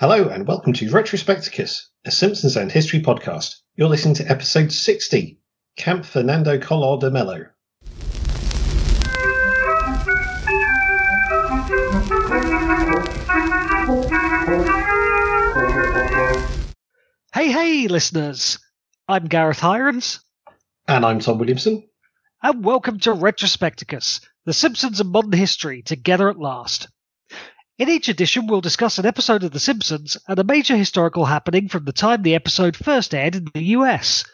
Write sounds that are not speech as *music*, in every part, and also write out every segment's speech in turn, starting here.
Hello and welcome to Retrospecticus, a Simpsons and History podcast. You're listening to episode 60, Camp Fernando Collor de Mello. Hey, hey, listeners! I'm Gareth Hirons, And I'm Tom Williamson. and welcome to Retrospecticus, The Simpsons and Modern History Together at Last. In each edition, we'll discuss an episode of The Simpsons and a major historical happening from the time the episode first aired in the US.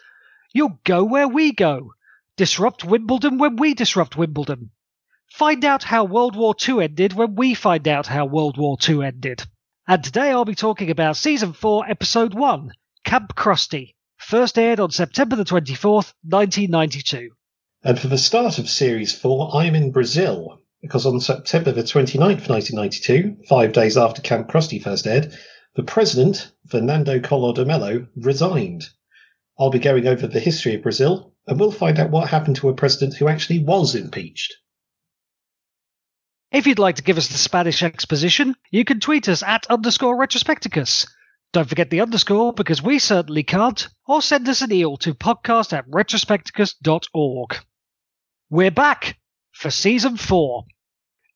You'll go where we go. Disrupt Wimbledon when we disrupt Wimbledon. Find out how World War II ended when we find out how World War II ended. And today I'll be talking about Season 4, Episode 1, Camp Krusty, first aired on September the 24th, 1992. And for the start of Series 4, I'm in Brazil, because on September the 29th, 1992, five days after Camp Krusty first aired, the president, Fernando Collor de Mello, resigned. I'll be going over the history of Brazil, and we'll find out what happened to a president who actually was impeached. If you'd like to give us the Spanish exposition, you can tweet us at underscore retrospecticus. Don't forget the underscore because we certainly can't, or send us an email to podcast at retrospecticus.org. We're back for season 4.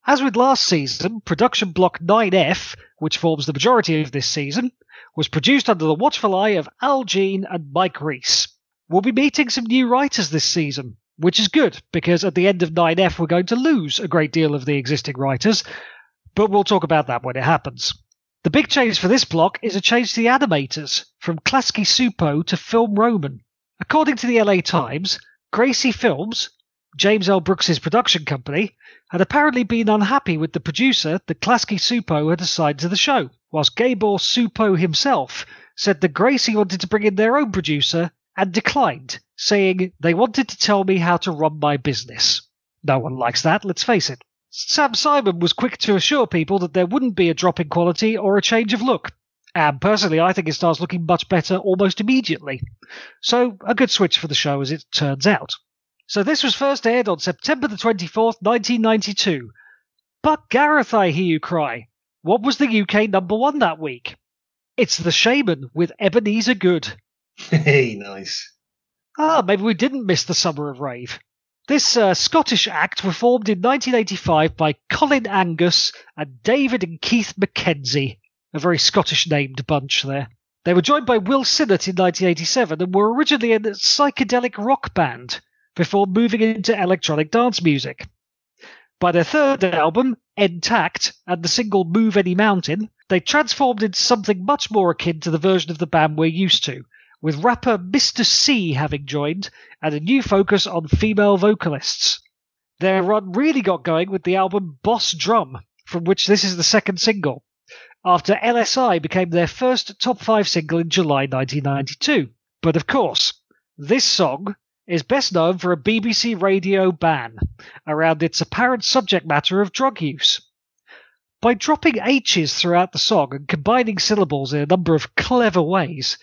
As with last season, production block 9F, which forms the majority of this season, was produced under the watchful eye of Al Jean and Mike Reiss. We'll be meeting some new writers this season, which is good because at the end of 9F we're going to lose a great deal of the existing writers, but we'll talk about that when it happens. The big change for this block is a change to the animators from Klasky Csupo to Film Roman. According to the LA Times, Gracie Films, James L. Brooks's production company, had apparently been unhappy with the producer that Klasky Csupo had assigned to the show, whilst Gabor Csupo himself said that Gracie wanted to bring in their own producer and declined, saying they wanted to tell me how to run my business. No one likes that, let's face it. Sam Simon was quick to assure people that there wouldn't be a drop in quality or a change of look. And personally, I think it starts looking much better almost immediately. So, a good switch for the show as it turns out. So, this was first aired on September the 24th, 1992. But Gareth, I hear you cry. What was the UK number one that week? It's The Shamen with Ebeneezer Goode. Hey, nice. Ah, maybe we didn't miss the Summer of Rave. This uh, Scottish act were formed in 1985 by Colin Angus and David and Keith Mackenzie, a very Scottish named bunch there. They were joined by Will Sinnott in 1987 and were originally a psychedelic rock band before moving into electronic dance music. By their third album, En-Tact, and the single Move Any Mountain, they transformed into something much more akin to the version of the band we're used to, with rapper Mr. C having joined, and a new focus on female vocalists. Their run really got going with the album Boss Drum, from which this is the second single, after LSI became their first top 5 single in July 1992. But of course, this song is best known for a BBC radio ban around its apparent subject matter of drug use. By dropping H's throughout the song and combining syllables in a number of clever ways,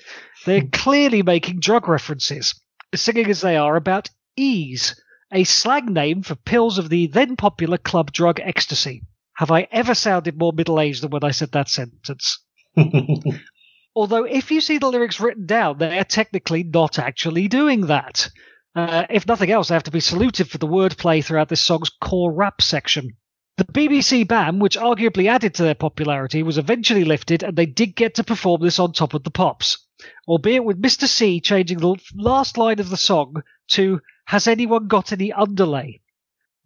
they're hmm. clearly making drug references, singing as they are about ease, a slang name for pills of the then popular club drug ecstasy. Have I ever sounded more middle aged than when I said that sentence? *laughs* Although, if you see the lyrics written down, they are technically not actually doing that. Uh, if nothing else, they have to be saluted for the wordplay throughout this song's core rap section. The BBC ban, which arguably added to their popularity, was eventually lifted, and they did get to perform this on top of the pops, albeit with Mr. C changing the last line of the song to "Has anyone got any underlay?"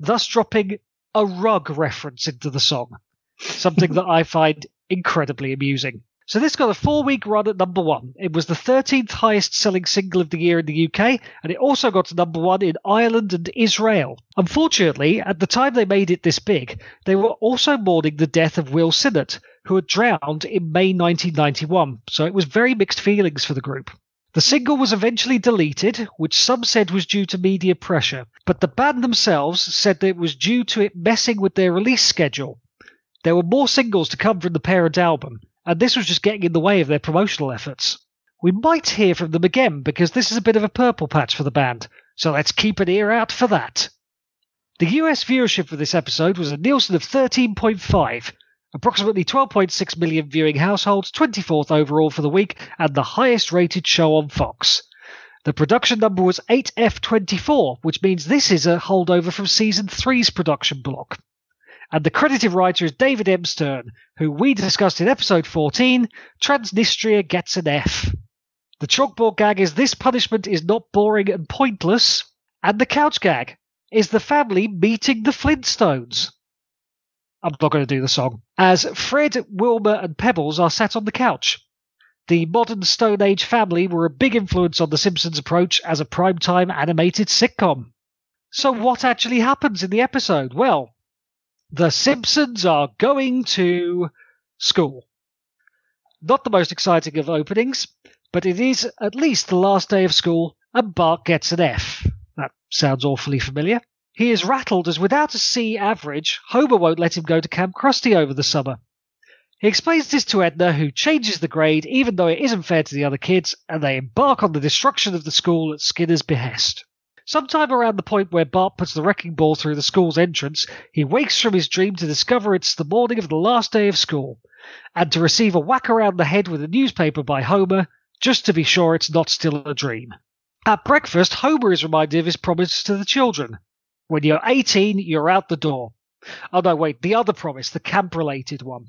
thus dropping a rug reference into the song, something that I find incredibly amusing. So this got a four-week run at number one. It was the 13th highest-selling single of the year in the UK, and it also got to number one in Ireland and Israel. Unfortunately, at the time they made it this big, they were also mourning the death of Will Sinnott, who had drowned in May 1991. So it was very mixed feelings for the group. The single was eventually deleted, which some said was due to media pressure, but the band themselves said that it was due to it messing with their release schedule. There were more singles to come from the parent album, and this was just getting in the way of their promotional efforts. We might hear from them again because this is a bit of a purple patch for the band, so let's keep an ear out for that. The US viewership for this episode was a Nielsen of 13.5, Approximately 12.6 million viewing households, 24th overall for the week, and the highest rated show on Fox. The production number was 8F24, which means this is a holdover from season 3's production block. And the credited writer is David M. Stern, who we discussed in episode 14 Transnistria Gets an F. The chalkboard gag is This punishment is not boring and pointless. And the couch gag is the family meeting the Flintstones. I'm not going to do the song. As Fred, Wilma, and Pebbles are sat on the couch. The modern Stone Age family were a big influence on The Simpsons' approach as a primetime animated sitcom. So, what actually happens in the episode? Well, the Simpsons are going to school. Not the most exciting of openings, but it is at least the last day of school, and Bart gets an F. That sounds awfully familiar. He is rattled as without a C average, Homer won't let him go to Camp Krusty over the summer. He explains this to Edna, who changes the grade even though it isn't fair to the other kids, and they embark on the destruction of the school at Skinner's behest. Sometime around the point where Bart puts the wrecking ball through the school's entrance, he wakes from his dream to discover it's the morning of the last day of school, and to receive a whack around the head with a newspaper by Homer, just to be sure it's not still a dream. At breakfast, Homer is reminded of his promise to the children. When you're 18, you're out the door. Oh no, wait, the other promise, the camp related one.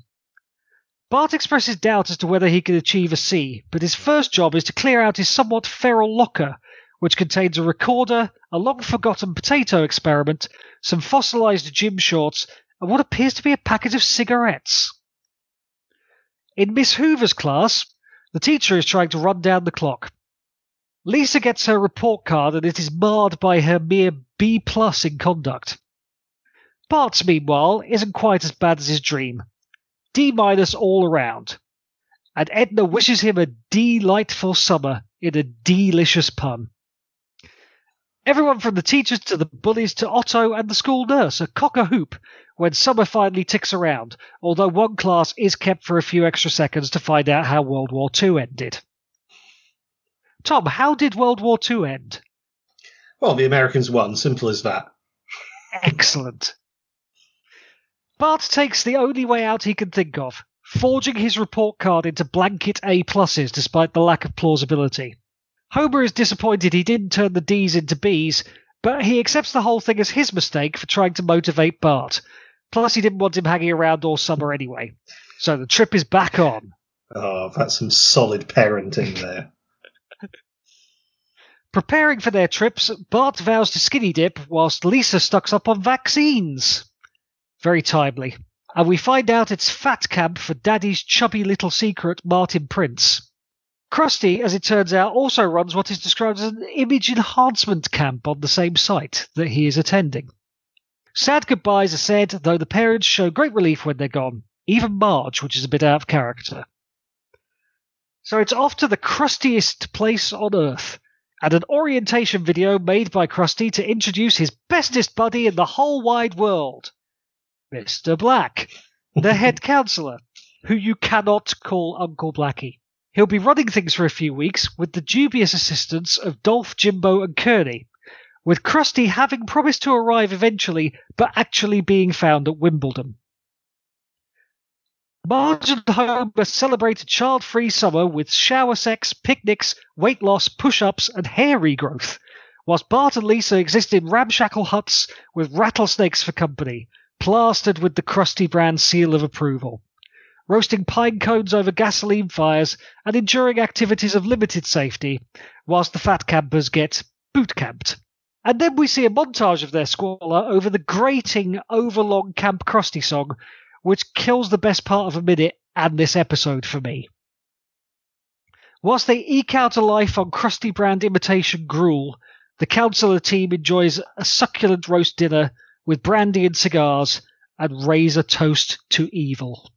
Bart expresses doubt as to whether he can achieve a C, but his first job is to clear out his somewhat feral locker, which contains a recorder, a long forgotten potato experiment, some fossilized gym shorts, and what appears to be a packet of cigarettes. In Miss Hoover's class, the teacher is trying to run down the clock. Lisa gets her report card and it is marred by her mere B plus in conduct. Bart's, meanwhile, isn't quite as bad as his dream. D minus all around. And Edna wishes him a delightful summer in a delicious pun. Everyone from the teachers to the bullies to Otto and the school nurse are cock a hoop when summer finally ticks around, although one class is kept for a few extra seconds to find out how World War II ended. Tom, how did World War II end? Well, the Americans won. Simple as that. Excellent. Bart takes the only way out he can think of, forging his report card into blanket A pluses despite the lack of plausibility. Homer is disappointed he didn't turn the D's into B's, but he accepts the whole thing as his mistake for trying to motivate Bart. Plus, he didn't want him hanging around all summer anyway. So the trip is back on. Oh, that's some solid parenting there. *laughs* Preparing for their trips, Bart vows to skinny dip whilst Lisa stocks up on vaccines. Very timely. And we find out it's fat camp for Daddy's chubby little secret, Martin Prince. Krusty, as it turns out, also runs what is described as an image enhancement camp on the same site that he is attending. Sad goodbyes are said, though the parents show great relief when they're gone, even Marge, which is a bit out of character. So it's off to the crustiest place on earth, and an orientation video made by Krusty to introduce his bestest buddy in the whole wide world, Mr. Black, the *laughs* head counselor, who you cannot call Uncle Blackie. He'll be running things for a few weeks with the dubious assistance of Dolph, Jimbo, and Kearney, with Krusty having promised to arrive eventually, but actually being found at Wimbledon. Marge and Homer celebrate a child free summer with shower sex, picnics, weight loss, push ups, and hair regrowth, whilst Bart and Lisa exist in ramshackle huts with rattlesnakes for company, plastered with the Krusty brand seal of approval, roasting pine cones over gasoline fires and enduring activities of limited safety, whilst the fat campers get boot camped. And then we see a montage of their squalor over the grating, overlong Camp Krusty song, which kills the best part of a minute and this episode for me. Whilst they eke out a life on Krusty brand imitation gruel, the counselor team enjoys a succulent roast dinner with brandy and cigars and raise a toast to evil.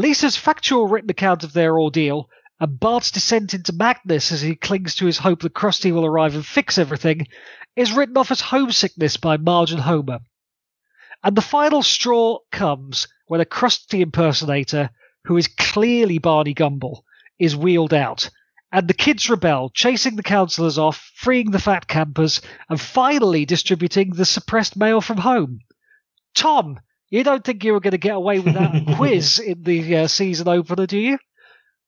Lisa's factual written account of their ordeal and Bart's descent into madness as he clings to his hope that Krusty will arrive and fix everything is written off as homesickness by Marge and Homer. And the final straw comes when a Krusty impersonator, who is clearly Barney Gumble, is wheeled out, and the kids rebel, chasing the councillors off, freeing the fat campers, and finally distributing the suppressed mail from home. Tom, You don't think you were going to get away with that *laughs* quiz in the uh, season opener, do you?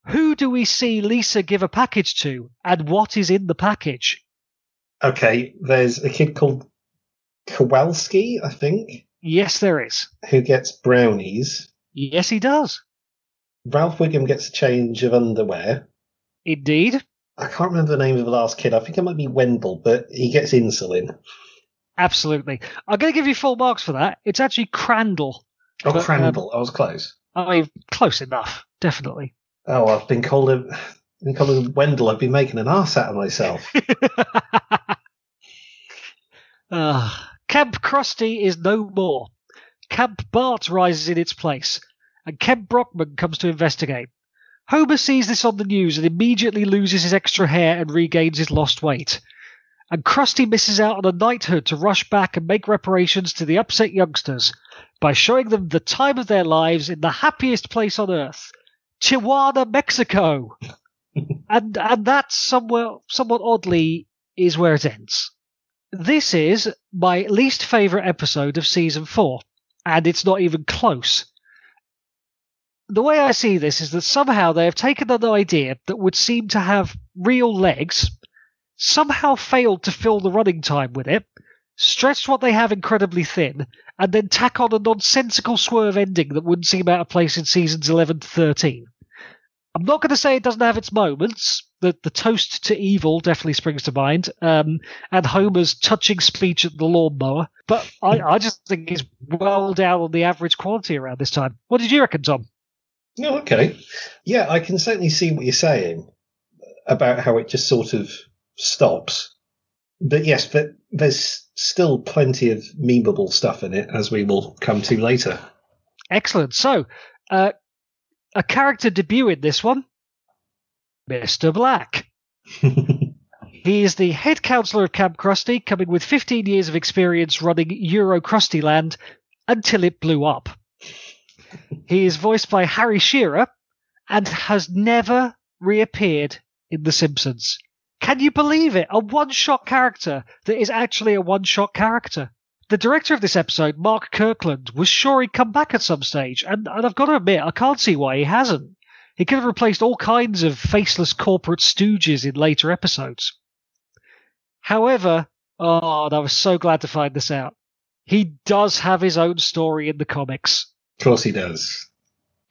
Who do we see Lisa give a package to, and what is in the package? Okay, there's a kid called Kowalski, I think, Yes, there is. who gets brownies. Yes, he does. Ralph Wiggum gets a change of underwear. Indeed. I can't remember the name of the last kid. I think it might be Wendell, but he gets insulin. Absolutely. I'm going to give you full marks for that. It's actually Crandall. Oh, But, um, Crandall. I was close. I mean, close enough. Definitely. Oh, I've been called a, been called a Wendell. I've been making an ass out of myself. *laughs* Ah, Camp Krusty is no more. Camp Bart rises in its place, and Kent Brockman comes to investigate. Homer sees this on the news and immediately loses his extra hair and regains his lost weight. And Krusty misses out on a knighthood to rush back and make reparations to the upset youngsters by showing them the time of their lives in the happiest place on earth, Tijuana, Mexico. *laughs* and and that somewhere somewhat oddly is where it ends. This is my least favorite episode of season four, and it's not even close. The way I see this is that somehow they have taken an idea that would seem to have real legs, somehow failed to fill the running time with it, stretched what they have incredibly thin, and then tack on a nonsensical swerve ending that wouldn't seem out of place in seasons 11 to 13. I'm not going to say it doesn't have its moments. The, the toast to evil definitely springs to mind, um, and Homer's touching speech at the lawnmower. But I, I just think it's well down on the average quality around this time. What did you reckon, Tom? Oh, okay. Yeah, I can certainly see what you're saying about how it just sort of stops. But yes, but there's still plenty of memeable stuff in it, as we will come to later. Excellent. So, uh, a character debut in this one, Mr. Black. *laughs* He is the head counselor of Camp Krusty, coming with 15 years of experience running Euro Krusty Land until it blew up. He is voiced by Harry Shearer and has never reappeared in The Simpsons. Can you believe it? A one shot character that is actually a one shot character. The director of this episode, Mark Kirkland, was sure he'd come back at some stage, and, and I've got to admit, I can't see why he hasn't. He could have replaced all kinds of faceless corporate stooges in later episodes. However, oh, and I was so glad to find this out. He does have his own story in the comics. Of course he does.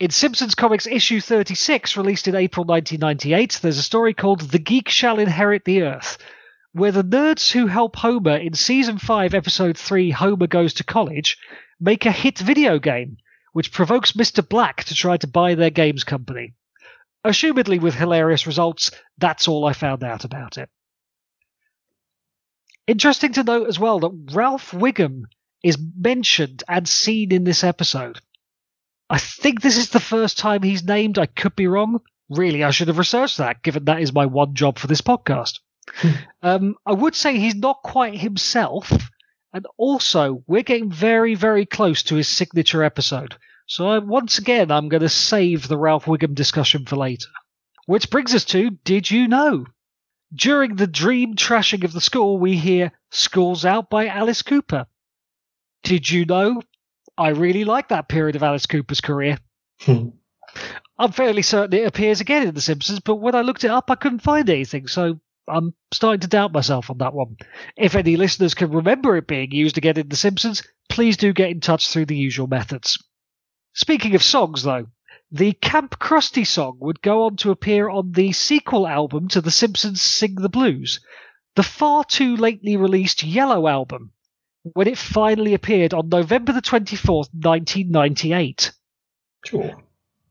In Simpsons Comics issue 36, released in April 1998, there's a story called The Geek Shall Inherit the Earth, where the nerds who help Homer in season 5, episode 3, Homer Goes to College, make a hit video game, which provokes Mr. Black to try to buy their games company. Assumedly with hilarious results, that's all I found out about it. Interesting to note as well that Ralph Wiggum is mentioned and seen in this episode. I think this is the first time he's named. I could be wrong. Really, I should have researched that, given that is my one job for this podcast. um, I would say he's not quite himself, and also we're getting very, very close to his signature episode. So I, once again, I'm going to save the Ralph Wiggum discussion for later. Which brings us to Did You Know? During the dream trashing of the school, we hear School's Out by Alice Cooper. Did you know? I really like that period of Alice Cooper's career. Hmm. I'm fairly certain it appears again in The Simpsons, but when I looked it up, I couldn't find anything, so I'm starting to doubt myself on that one. If any listeners can remember it being used again in The Simpsons, please do get in touch through the usual methods. Speaking of songs, though, the Camp Krusty song would go on to appear on the sequel album to The Simpsons Sing the Blues, the far too lately released Yellow album, when it finally appeared on November the 24th, 1998. Sure.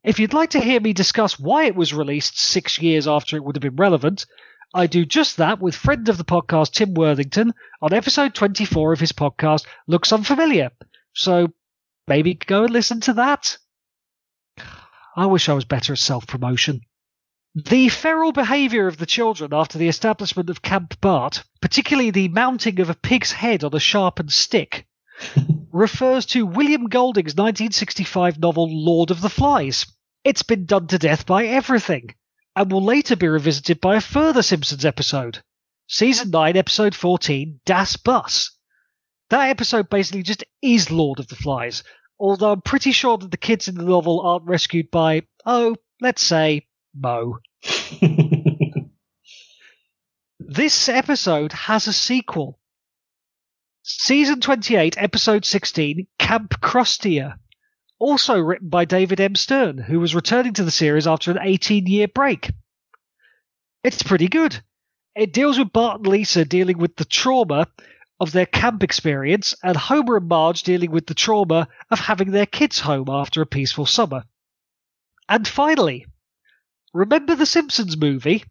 If you'd like to hear me discuss why it was released six years after it would have been relevant, I do just that with friend of the podcast Tim Worthington on episode 24 of his podcast Looks Unfamiliar. So maybe go and listen to that. I wish I was better at self promotion. The feral behaviour of the children after the establishment of Camp Bart, particularly the mounting of a pig's head on a sharpened stick, *laughs* refers to William Golding's 1965 novel Lord of the Flies. It's been done to death by everything, and will later be revisited by a further Simpsons episode. Season 9, Episode 14, Das Bus. That episode basically just is Lord of the Flies, although I'm pretty sure that the kids in the novel aren't rescued by, oh, let's say, Moe. *laughs* This episode has a sequel. Season 28, Episode 16, Kamp Krustier. Also written by David M. Stern, who was returning to the series after an 18 year break. It's pretty good. It deals with Bart and Lisa dealing with the trauma of their camp experience, and Homer and Marge dealing with the trauma of having their kids home after a peaceful summer. And finally, remember the Simpsons movie?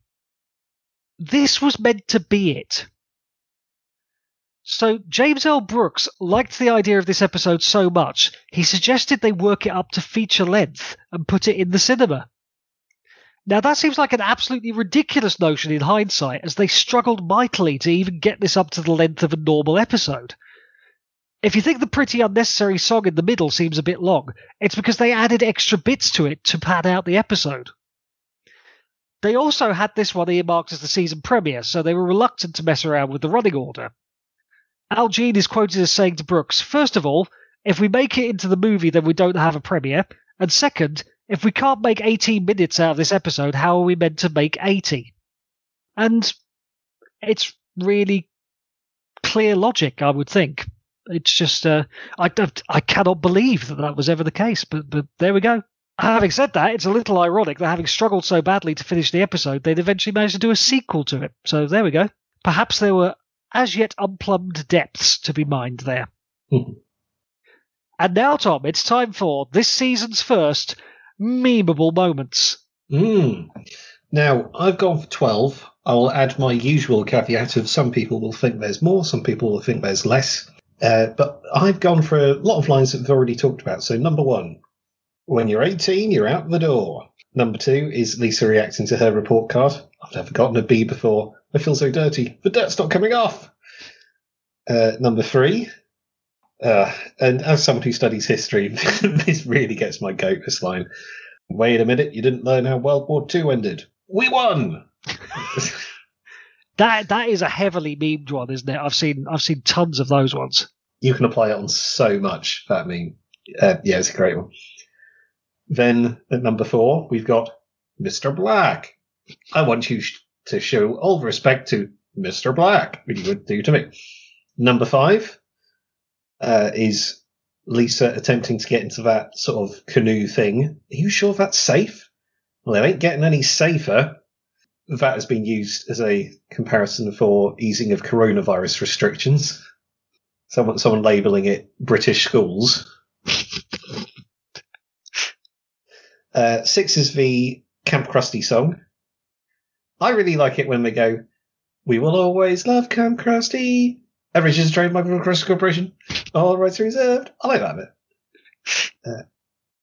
This was meant to be it. So, James L. Brooks liked the idea of this episode so much, he suggested they work it up to feature length and put it in the cinema. Now, that seems like an absolutely ridiculous notion in hindsight, as they struggled mightily to even get this up to the length of a normal episode. If you think the pretty unnecessary song in the middle seems a bit long, it's because they added extra bits to it to pad out the episode. They also had this one earmarked as the season premiere, so they were reluctant to mess around with the running order. Al Jean is quoted as saying to Brooks, first of all, if we make it into the movie, then we don't have a premiere. And second, if we can't make 18 minutes out of this episode, how are we meant to make 80? And it's really clear logic, I would think. It's just, uh, I, I cannot believe that that was ever the case, but, but there we go. Having said that, it's a little ironic that having struggled so badly to finish the episode, they'd eventually managed to do a sequel to it. So there we go. Perhaps there were as yet unplumbed depths to be mined there. and now, Tom, it's time for this season's first memeable moments. Mm. Now, I've gone for 12. I will add my usual caveat of some people will think there's more, some people will think there's less. Uh, but I've gone for a lot of lines that we've already talked about. So, number one, when you're 18, you're out the door. Number two is Lisa reacting to her report card. I've never gotten a B before. I feel so dirty. The dirt's not coming off. Uh, number three, uh, and as someone who studies history, *laughs* this really gets my goat. This line. Wait a minute, you didn't learn how World War II ended. We won. *laughs* that that is a heavily memed one, isn't it? I've seen I've seen tons of those ones. You can apply it on so much. That meme. Uh, yeah, it's a great one. Then at number four, we've got Mr. Black. I want you to show all respect to Mr. Black, which you would do to me. Number five uh, is Lisa attempting to get into that sort of canoe thing. Are you sure that's safe? Well, it ain't getting any safer. That has been used as a comparison for easing of coronavirus restrictions. Someone, someone labelling it British schools. *laughs* Uh, six is the Camp Krusty song. I really like it when they go, We will always love Camp Krusty. Average is a trademark of Krusty Corporation. All rights reserved. I like that bit. Uh,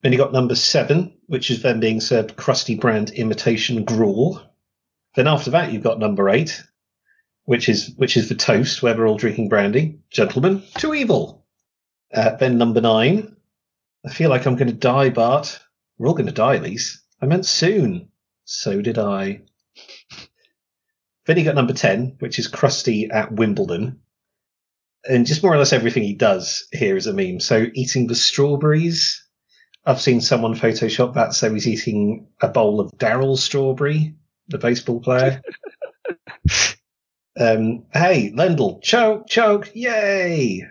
then you got number seven, which is then being served Krusty brand imitation gruel. Then after that, you've got number eight, which is which is the toast where we're all drinking brandy. Gentlemen, too evil. Uh, then number nine, I feel like I'm going to die, Bart. We're all going to die, Lise. I meant soon. So did I. then he got number 10, which is Krusty at Wimbledon. And just more or less everything he does here is a meme. So eating the strawberries. I've seen someone Photoshop that so he's eating a bowl of Darryl Strawberry, the baseball player. *laughs* um, hey, Lendl, choke, choke, yay!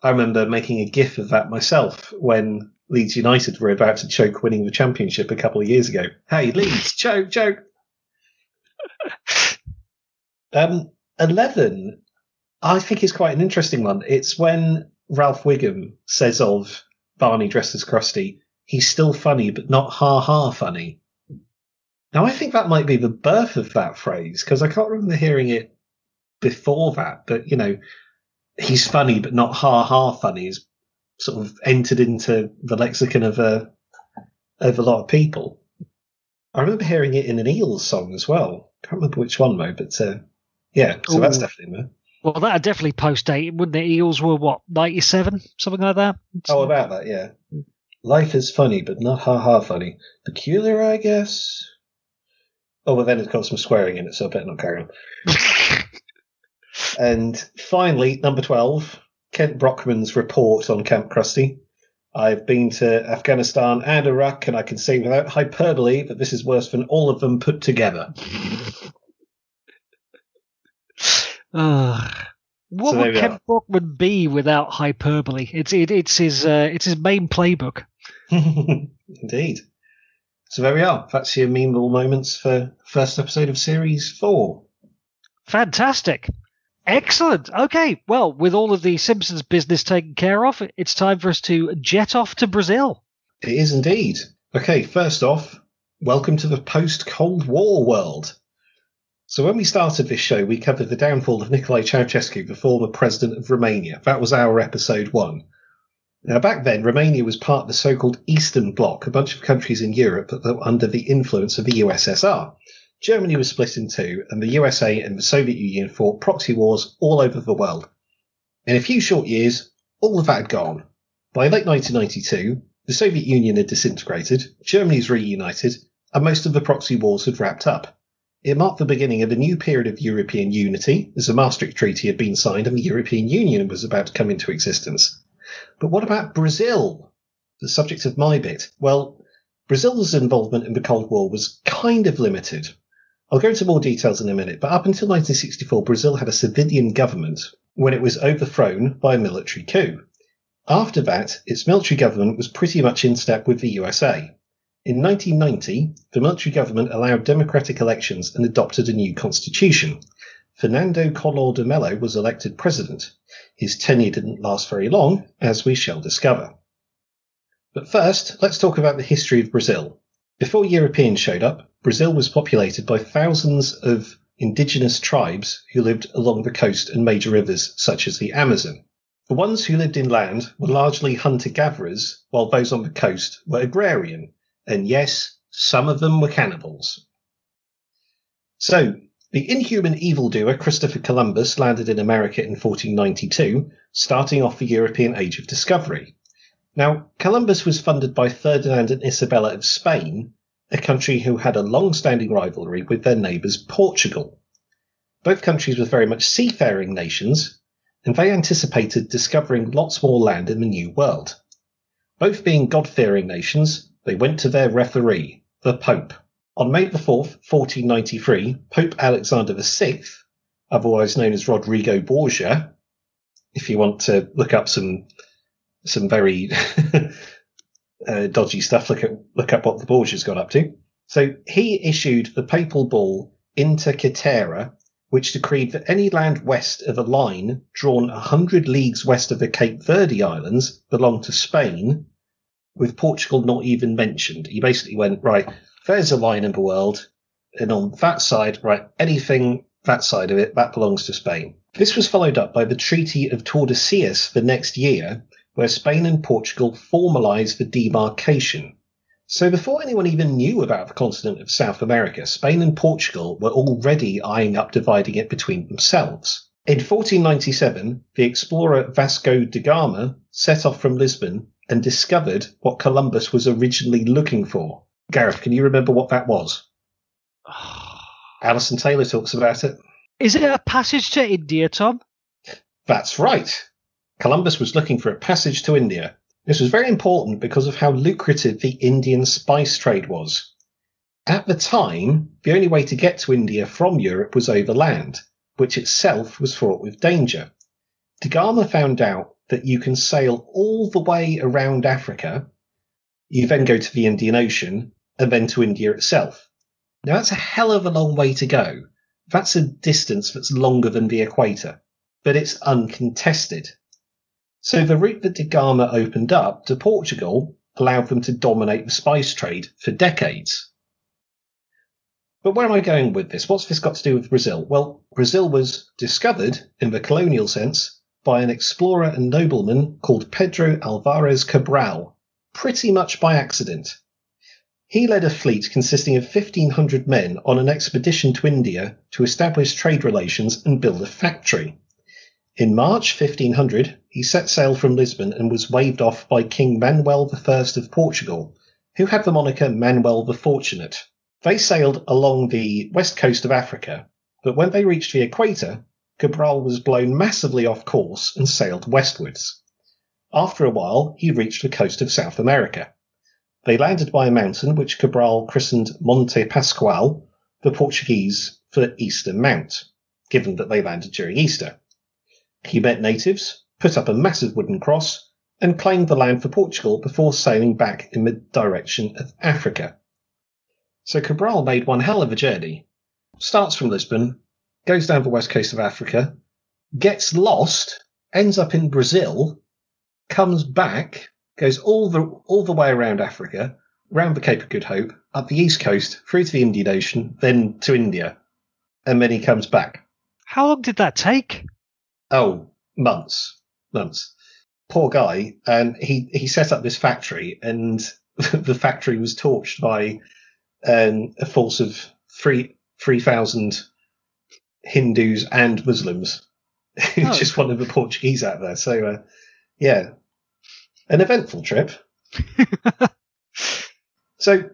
I remember making a gif of that myself when Leeds United were about to choke winning the championship a couple of years ago. Hey, Leeds, choke, choke. *laughs* um, 11, I think is quite an interesting one. It's when Ralph Wiggum says of Barney dressed as Krusty, he's still funny, but not ha ha funny. Now, I think that might be the birth of that phrase because I can't remember hearing it before that, but you know, he's funny, but not ha ha funny is sort of entered into the lexicon of a of a lot of people. I remember hearing it in an Eels song as well. Can't remember which one though, but uh, yeah, so Ooh. that's definitely there. Well, that definitely post date, wouldn't the Eels were what ninety seven, something like that. Oh, about that, yeah. Life is funny, but not ha ha funny. Peculiar, I guess. Oh, but then it's got some swearing in it, so I better not carry on. *laughs* and finally, number twelve, Kent Brockman's report on Camp Krusty. I've been to Afghanistan and Iraq, and I can say without hyperbole that this is worse than all of them put together. Uh, *laughs* what So would Kent are. Brockman be without hyperbole? It's it, it's his uh, it's his main playbook. *laughs* Indeed. So there we are. That's your memeable moments for first episode of series four. Fantastic. Excellent. Okay, well, with all of the Simpsons business taken care of, it's time for us to jet off to Brazil. It is indeed. Okay, first off, welcome to the post Cold War world. So, when we started this show, we covered the downfall of Nicolae Ceausescu, the former president of Romania. That was our episode one. Now, back then, Romania was part of the so called Eastern Bloc, a bunch of countries in Europe that were under the influence of the USSR. Germany was split in two, and the USA and the Soviet Union fought proxy wars all over the world. In a few short years, all of that had gone. By late 1992, the Soviet Union had disintegrated, Germany was reunited, and most of the proxy wars had wrapped up. It marked the beginning of a new period of European unity, as the Maastricht Treaty had been signed and the European Union was about to come into existence. But what about Brazil? The subject of my bit. Well, Brazil's involvement in the Cold War was kind of limited. I'll go into more details in a minute, but up until 1964, Brazil had a civilian government when it was overthrown by a military coup. After that, its military government was pretty much in step with the USA. In 1990, the military government allowed democratic elections and adopted a new constitution. Fernando Collor de Mello was elected president. His tenure didn't last very long, as we shall discover. But first, let's talk about the history of Brazil. Before Europeans showed up, Brazil was populated by thousands of indigenous tribes who lived along the coast and major rivers such as the Amazon. The ones who lived inland were largely hunter gatherers, while those on the coast were agrarian, and yes, some of them were cannibals. So, the inhuman evildoer Christopher Columbus landed in America in 1492, starting off the European Age of Discovery. Now, Columbus was funded by Ferdinand and Isabella of Spain, a country who had a long standing rivalry with their neighbours Portugal. Both countries were very much seafaring nations, and they anticipated discovering lots more land in the New World. Both being God fearing nations, they went to their referee, the Pope. On May the 4th, 1493, Pope Alexander VI, otherwise known as Rodrigo Borgia, if you want to look up some some very *laughs* uh, dodgy stuff, look at look up what the Borgias got up to. So he issued the papal bull Inter Caetera, which decreed that any land west of a line drawn a hundred leagues west of the Cape Verde Islands belonged to Spain, with Portugal not even mentioned. He basically went right. There's a line in the world, and on that side, right, anything that side of it that belongs to Spain. This was followed up by the Treaty of Tordesillas the next year, where Spain and Portugal formalised the demarcation. So before anyone even knew about the continent of South America, Spain and Portugal were already eyeing up dividing it between themselves. In 1497, the explorer Vasco da Gama set off from Lisbon and discovered what Columbus was originally looking for. Gareth, can you remember what that was? *sighs* Alison Taylor talks about it. Is it a passage to India, Tom? That's right. Columbus was looking for a passage to India. This was very important because of how lucrative the Indian spice trade was. At the time, the only way to get to India from Europe was overland, which itself was fraught with danger. Da Gama found out that you can sail all the way around Africa, you then go to the Indian Ocean, and then to India itself. Now that's a hell of a long way to go. That's a distance that's longer than the equator, but it's uncontested. So the route that Da Gama opened up to Portugal allowed them to dominate the spice trade for decades. But where am I going with this? What's this got to do with Brazil? Well, Brazil was discovered, in the colonial sense, by an explorer and nobleman called Pedro Alvares Cabral, pretty much by accident. He led a fleet consisting of 1,500 men on an expedition to India to establish trade relations and build a factory. In March 1500, he set sail from Lisbon and was waved off by King Manuel I of Portugal, who had the moniker Manuel the Fortunate. They sailed along the west coast of Africa, but when they reached the equator, Cabral was blown massively off course and sailed westwards. After a while, he reached the coast of South America. They landed by a mountain which Cabral christened Monte Pascoal, the Portuguese for Easter Mount, given that they landed during Easter. He met natives, put up a massive wooden cross, and claimed the land for Portugal before sailing back in the direction of Africa. So Cabral made one hell of a journey. Starts from Lisbon, goes down the west coast of Africa, gets lost, ends up in Brazil, comes back, goes all the all the way around Africa, round the Cape of Good Hope, up the east coast, through to the Indian Ocean, then to India, and then he comes back. How long did that take? Oh, months, months. Poor guy, and he he set up this factory, and *laughs* the factory was torched by um, a force of three three thousand Hindus and Muslims who *laughs* Oh. just wanted the Portuguese out there. So, uh, yeah, an eventful trip. *laughs* so,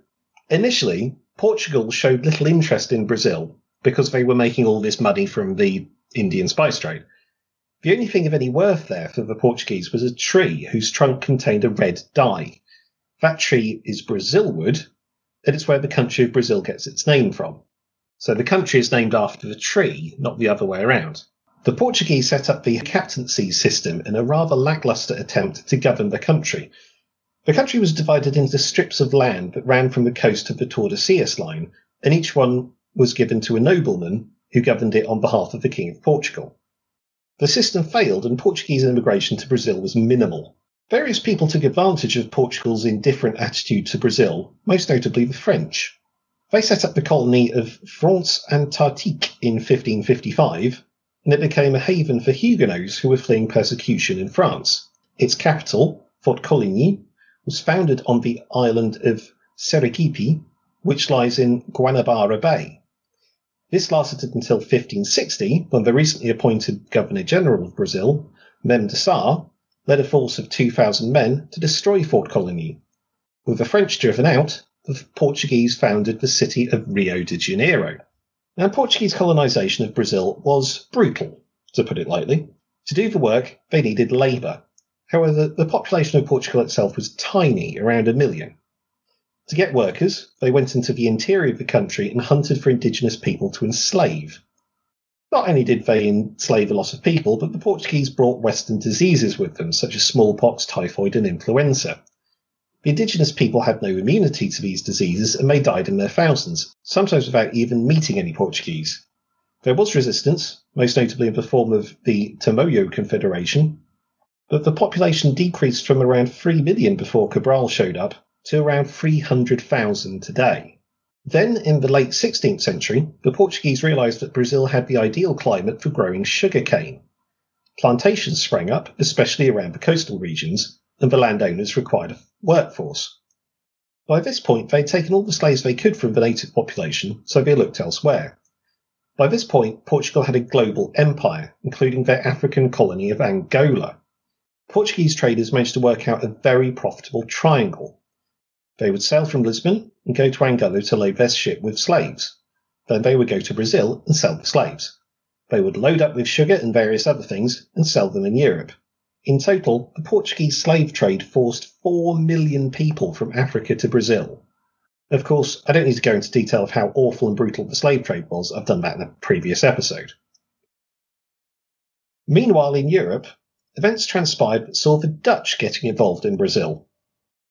initially, Portugal showed little interest in Brazil because they were making all this money from the Indian spice trade. The only thing of any worth there for the Portuguese was a tree whose trunk contained a red dye. That tree is Brazil wood, and it's where the country of Brazil gets its name from. So the country is named after the tree, not the other way around. The Portuguese set up the captaincy system in a rather lackluster attempt to govern the country. The country was divided into strips of land that ran from the coast to the Tordesillas line, and each one was given to a nobleman who governed it on behalf of the King of Portugal. The system failed, and Portuguese immigration to Brazil was minimal. Various people took advantage of Portugal's indifferent attitude to Brazil, most notably the French. They set up the colony of France Antarctique in 1555, and it became a haven for Huguenots who were fleeing persecution in France. Its capital, Fort Coligny, was founded on the island of Sergipe, which lies in Guanabara Bay. This lasted until 1560, when the recently appointed Governor General of Brazil, Mem de Sa, led a force of 2,000 men to destroy Fort Coligny. With the French driven out, the Portuguese founded the city of Rio de Janeiro. Now, Portuguese colonisation of Brazil was brutal, to put it lightly. To do the work, they needed labour. However, the population of Portugal itself was tiny, around a million. To get workers, they went into the interior of the country and hunted for indigenous people to enslave. Not only did they enslave a lot of people, but the Portuguese brought Western diseases with them, such as smallpox, typhoid, and influenza. The indigenous people had no immunity to these diseases and they died in their thousands, sometimes without even meeting any Portuguese. There was resistance, most notably in the form of the Tamoyo Confederation, but the population decreased from around 3 million before Cabral showed up to around 300,000 today. Then, in the late 16th century, the Portuguese realised that Brazil had the ideal climate for growing sugarcane. Plantations sprang up, especially around the coastal regions, and the landowners required a workforce. By this point, they'd taken all the slaves they could from the native population, so they looked elsewhere. By this point, Portugal had a global empire, including their African colony of Angola. Portuguese traders managed to work out a very profitable triangle. They would sail from Lisbon and go to Angola to load their ship with slaves. Then they would go to Brazil and sell the slaves. They would load up with sugar and various other things and sell them in Europe. In total, the Portuguese slave trade forced 4 million people from Africa to Brazil. Of course, I don't need to go into detail of how awful and brutal the slave trade was. I've done that in a previous episode. Meanwhile, in Europe, events transpired that saw the Dutch getting involved in Brazil.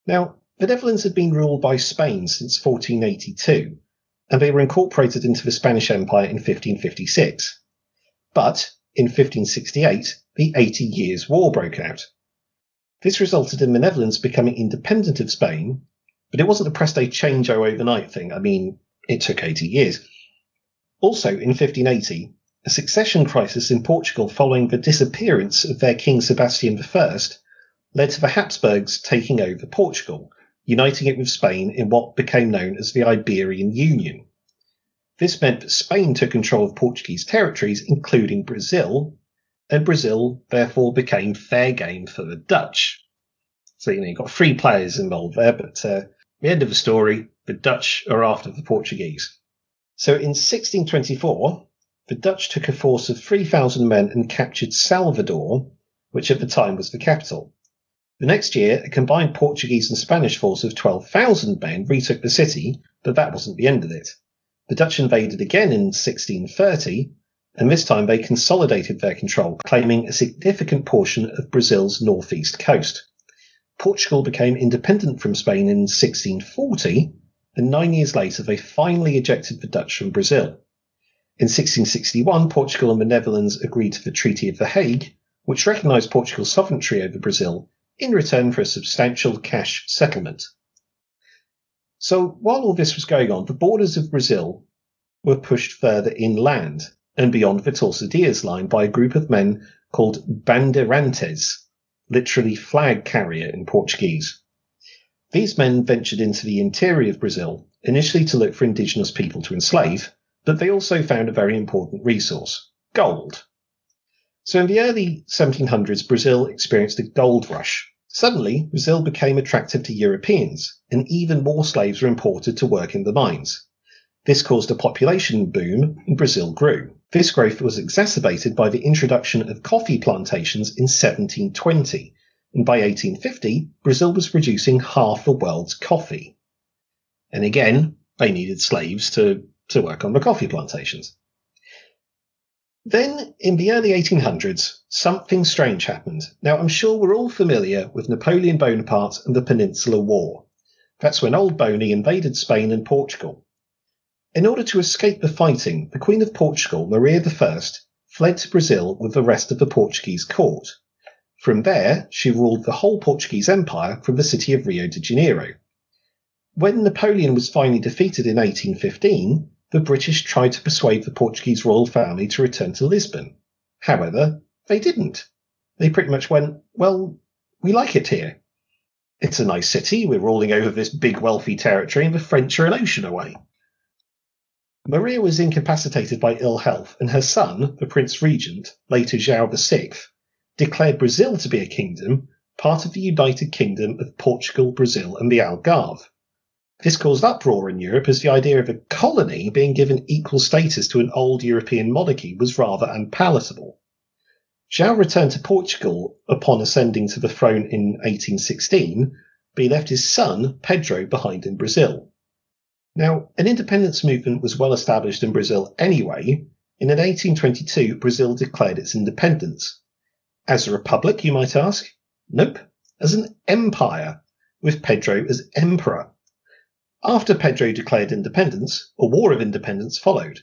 Now, the Netherlands had been ruled by Spain since 1482, and they were incorporated into the Spanish Empire in 1556. But in 1568, the Eighty Years' War broke out. This resulted in the Netherlands becoming independent of Spain, but it wasn't a presto changeo overnight thing. I mean, it took 80 years. Also, in 1580, a succession crisis in Portugal following the disappearance of their King Sebastian I led to the Habsburgs taking over Portugal, uniting it with Spain in what became known as the Iberian Union. This meant that Spain took control of Portuguese territories, including Brazil, and Brazil therefore became fair game for the Dutch. So, you know, you've got three players involved there, but uh, the end of the story, the Dutch are after the Portuguese. So in 1624, the Dutch took a force of 3,000 men and captured Salvador, which at the time was the capital. The next year, a combined Portuguese and Spanish force of 12,000 men retook the city, but that wasn't the end of it. The Dutch invaded again in 1630, and this time they consolidated their control, claiming a significant portion of Brazil's northeast coast. Portugal became independent from Spain in 1640, and nine years later they finally ejected the Dutch from Brazil. In 1661, Portugal and the Netherlands agreed to the Treaty of The Hague, which recognised Portugal's sovereignty over Brazil in return for a substantial cash settlement. So while all this was going on, the borders of Brazil were pushed further inland and beyond the Tordesillas line by a group of men called bandeirantes, literally flag carrier in Portuguese. These men ventured into the interior of Brazil, initially to look for indigenous people to enslave, but they also found a very important resource gold. So in the early 1700s, Brazil experienced a gold rush. Suddenly, Brazil became attractive to Europeans, and even more slaves were imported to work in the mines. This caused a population boom, and Brazil grew. This growth was exacerbated by the introduction of coffee plantations in 1720, and by 1850, Brazil was producing half the world's coffee. And again, they needed slaves to, to work on the coffee plantations. Then, in the early 1800s, something strange happened. Now, I'm sure we're all familiar with Napoleon Bonaparte and the Peninsular War. That's when Old Boney invaded Spain and Portugal. In order to escape the fighting, the Queen of Portugal, Maria I, fled to Brazil with the rest of the Portuguese court. From there, she ruled the whole Portuguese Empire from the city of Rio de Janeiro. When Napoleon was finally defeated in 1815, the British tried to persuade the Portuguese royal family to return to Lisbon. However, they didn't. They pretty much went, well, we like it here. It's a nice city, we're ruling over this big wealthy territory, and the French are an ocean away. Maria was incapacitated by ill health, and her son, the Prince Regent, later João VI, declared Brazil to be a kingdom, part of the United Kingdom of Portugal, Brazil, and the Algarve. This caused uproar in Europe as the idea of a colony being given equal status to an old European monarchy was rather unpalatable. João returned to Portugal upon ascending to the throne in 1816, but he left his son, Pedro, behind in Brazil. Now, an independence movement was well established in Brazil anyway, and in 1822 Brazil declared its independence. As a republic, you might ask? Nope, as an empire, with Pedro as emperor. After Pedro declared independence, a war of independence followed.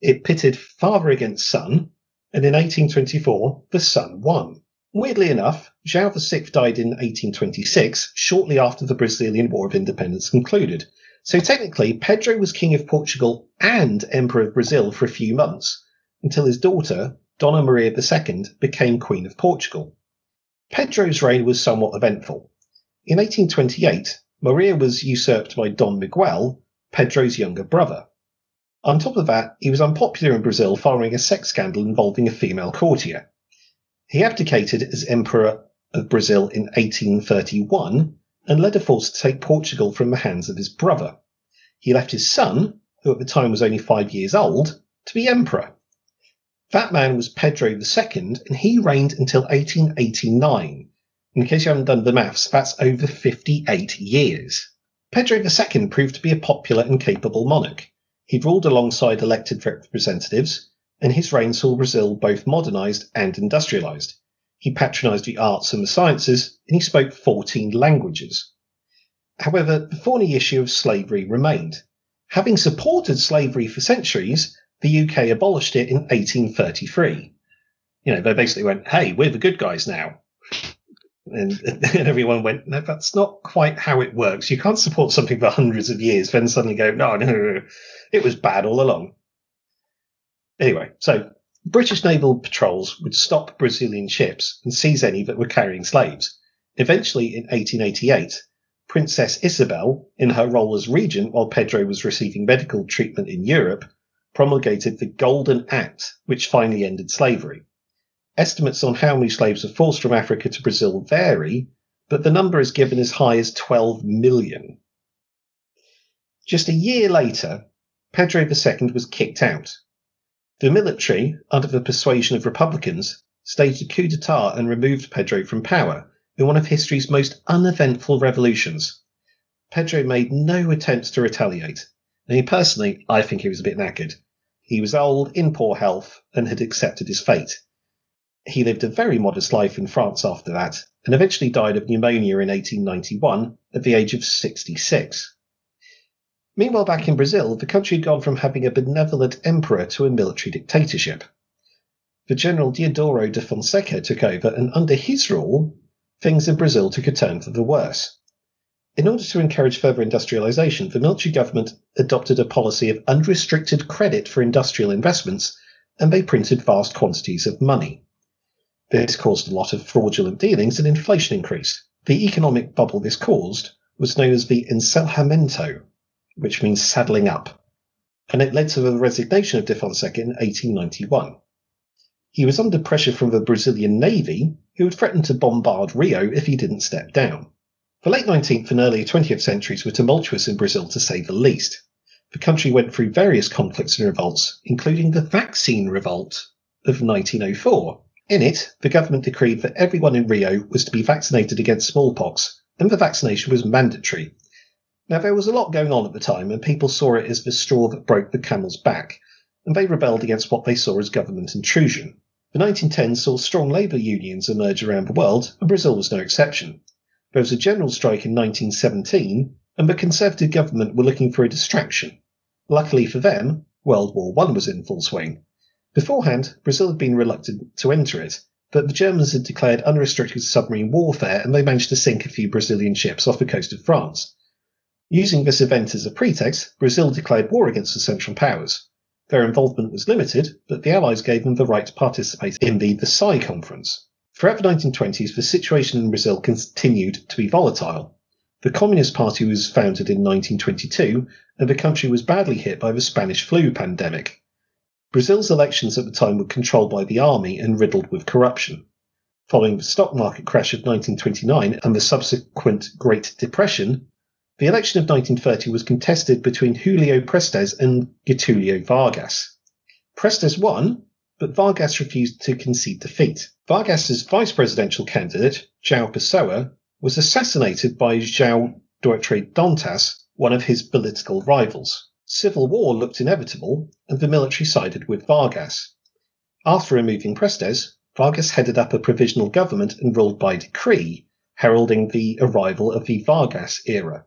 It pitted father against son, and in 1824 the son won. Weirdly enough, João VI died in 1826, shortly after the Brazilian War of Independence concluded. So technically, Pedro was king of Portugal and emperor of Brazil for a few months, until his daughter, Dona Maria II, became queen of Portugal. Pedro's reign was somewhat eventful. In 1828, Maria was usurped by Don Miguel, Pedro's younger brother. On top of that, he was unpopular in Brazil following a sex scandal involving a female courtier. He abdicated as Emperor of Brazil in 1831 and led a force to take Portugal from the hands of his brother. He left his son, who at the time was only five years old, to be emperor. That man was Pedro II, and he reigned until 1889, in case you haven't done the maths, that's over 58 years. Pedro II proved to be a popular and capable monarch. He ruled alongside elected representatives, and his reign saw Brazil both modernized and industrialized. He patronized the arts and the sciences, and he spoke 14 languages. However, the thorny issue of slavery remained. Having supported slavery for centuries, the UK abolished it in 1833. You know, they basically went, hey, we're the good guys now. And, *laughs* and, everyone went, no, that's not quite how it works. You can't support something for hundreds of years, then suddenly go, no, no, no, no. it was bad all along. Anyway, so British naval patrols would stop Brazilian ships and seize any that were carrying slaves. Eventually, in 1888, Princess Isabel, in her role as regent while Pedro was receiving medical treatment in Europe, promulgated the Golden Act, which finally ended slavery. Estimates on how many slaves were forced from Africa to Brazil vary, but the number is given as high as 12 million. Just a year later, Pedro II was kicked out. The military, under the persuasion of Republicans, staged a coup d'etat and removed Pedro from power, in one of history's most uneventful revolutions. Pedro made no attempts to retaliate, and he personally, I think he was a bit knackered. He was old, in poor health, and had accepted his fate. He lived a very modest life in France after that, and eventually died of pneumonia in 1891 at the age of 66. Meanwhile, back in Brazil, the country had gone from having a benevolent emperor to a military dictatorship. The General Deodoro de Fonseca took over, and under his rule, things in Brazil took a turn for the worse. In order to encourage further industrialization, the military government adopted a policy of unrestricted credit for industrial investments, and they printed vast quantities of money. This caused a lot of fraudulent dealings and inflation increased. The economic bubble this caused was known as the Encilhamento, which means saddling up, and it led to the resignation of De Fonseca in 1891. He was under pressure from the Brazilian Navy, who had threatened to bombard Rio if he didn't step down. The late 19th and early 20th centuries were tumultuous in Brazil to say the least. The country went through various conflicts and revolts, including the Vaccine Revolt of 1904. In it, the government decreed that everyone in Rio was to be vaccinated against smallpox, and the vaccination was mandatory. Now, there was a lot going on at the time, and people saw it as the straw that broke the camel's back, and they rebelled against what they saw as government intrusion. The 1910s saw strong labour unions emerge around the world, and Brazil was no exception. There was a general strike in 1917, and the Conservative government were looking for a distraction. Luckily for them, World War I was in full swing. Beforehand, Brazil had been reluctant to enter it, but the Germans had declared unrestricted submarine warfare and they managed to sink a few Brazilian ships off the coast of France. Using this event as a pretext, Brazil declared war against the Central Powers. Their involvement was limited, but the Allies gave them the right to participate in the Versailles Conference. Throughout the 1920s, the situation in Brazil continued to be volatile. The Communist Party was founded in 1922, and the country was badly hit by the Spanish flu pandemic. Brazil's elections at the time were controlled by the army and riddled with corruption. Following the stock market crash of 1929 and the subsequent Great Depression, the election of 1930 was contested between Julio Prestes and Getulio Vargas. Prestes won, but Vargas refused to concede defeat. Vargas's vice presidential candidate, João Pessoa, was assassinated by João Duarte Dantas, one of his political rivals. Civil war looked inevitable, and the military sided with Vargas. After removing Prestes, Vargas headed up a provisional government and ruled by decree, heralding the arrival of the Vargas era.